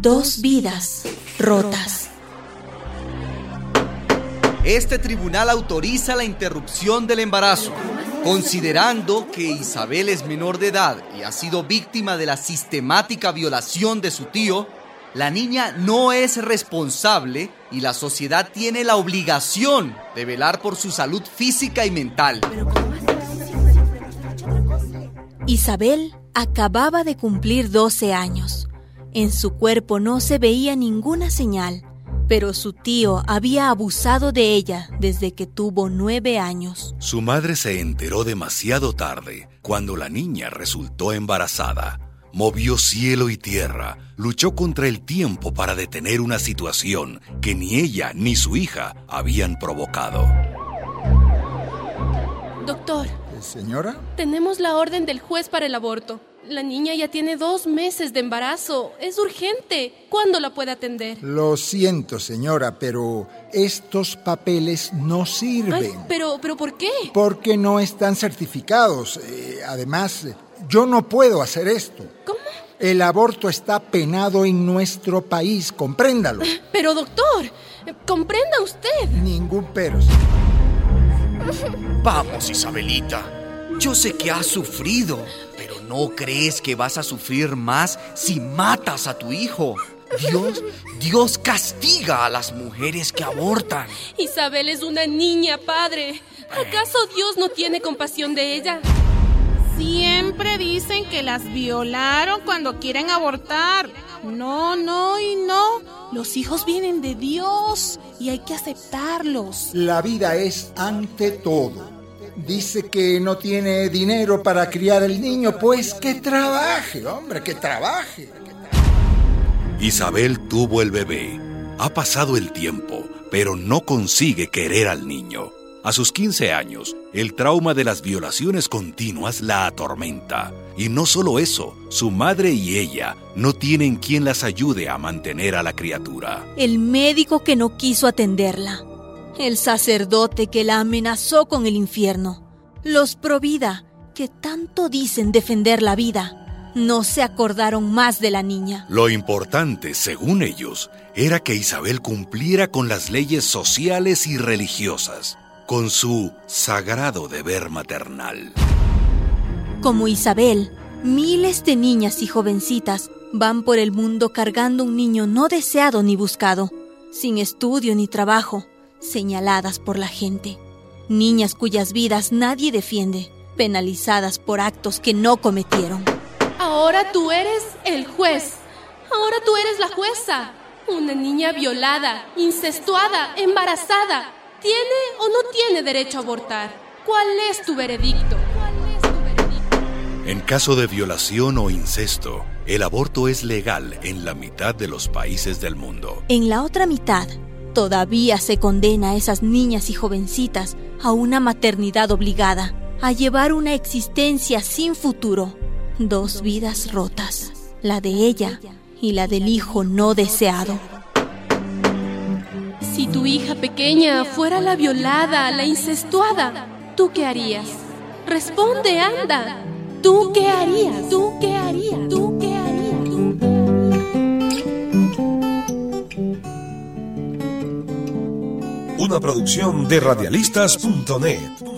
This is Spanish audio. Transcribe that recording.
Dos vidas rotas. Este tribunal autoriza la interrupción del embarazo, considerando que Isabel es menor de edad y ha sido víctima de la sistemática violación de su tío. La niña no es responsable y la sociedad tiene la obligación de velar por su salud física y mental. Isabel acababa de cumplir 12 años. En su cuerpo no se veía ninguna señal, pero su tío había abusado de ella desde que tuvo nueve años. Su madre se enteró demasiado tarde, cuando la niña resultó embarazada. Movió cielo y tierra, luchó contra el tiempo para detener una situación que ni ella ni su hija habían provocado. Doctor, Señora, tenemos la orden del juez para el aborto. La niña ya tiene dos meses de embarazo. Es urgente. ¿Cuándo la puede atender? lo siento, señora, pero estos papeles no Ay, sirven. pero, pero ¿por qué? Porque no están certificados. Eh, además, yo no puedo hacer esto. ¿Cómo? El aborto está penado en nuestro país, compréndalo. Pero doctor, comprenda usted. Ningún pero. Vamos, Isabelita. Yo sé que has sufrido, pero no crees que vas a sufrir más si matas a tu hijo. Dios, Dios castiga a las mujeres que abortan. Isabel es una niña, padre. ¿Acaso Dios no tiene compasión de ella? Siempre dicen que las violaron cuando quieren abortar. No, no y no. Los hijos vienen de Dios y hay que aceptarlos. La vida es ante todo. Dice que no tiene dinero para criar el niño, pues que trabaje, hombre, que trabaje. Isabel tuvo el bebé. Ha pasado el tiempo, pero no consigue querer al niño. A sus 15 años, el trauma de las violaciones continuas la atormenta. Y no solo eso, su madre y ella no tienen quien las ayude a mantener a la criatura. El médico que no quiso atenderla. El sacerdote que la amenazó con el infierno. Los provida que tanto dicen defender la vida. No se acordaron más de la niña. Lo importante, según ellos, era que Isabel cumpliera con las leyes sociales y religiosas, con su sagrado deber maternal. Como Isabel, miles de niñas y jovencitas van por el mundo cargando un niño no deseado ni buscado, sin estudio ni trabajo, señaladas por la gente. Niñas cuyas vidas nadie defiende, penalizadas por actos que no cometieron. Ahora tú eres el juez. Ahora tú eres la jueza. Una niña violada, incestuada, embarazada. ¿Tiene o no tiene derecho a abortar? ¿Cuál es tu veredicto? En caso de violación o incesto, el aborto es legal en la mitad de los países del mundo. En la otra mitad, todavía se condena a esas niñas y jovencitas a una maternidad obligada, a llevar una existencia sin futuro. Dos vidas rotas, la de ella y la del hijo no deseado. Si tu hija pequeña fuera la violada, la incestuada, ¿tú qué harías? Responde, anda. ¿Tú qué harías? ¿Tú qué harías? ¿Tú qué harías? ¿Tú qué Una producción de radialistas.net.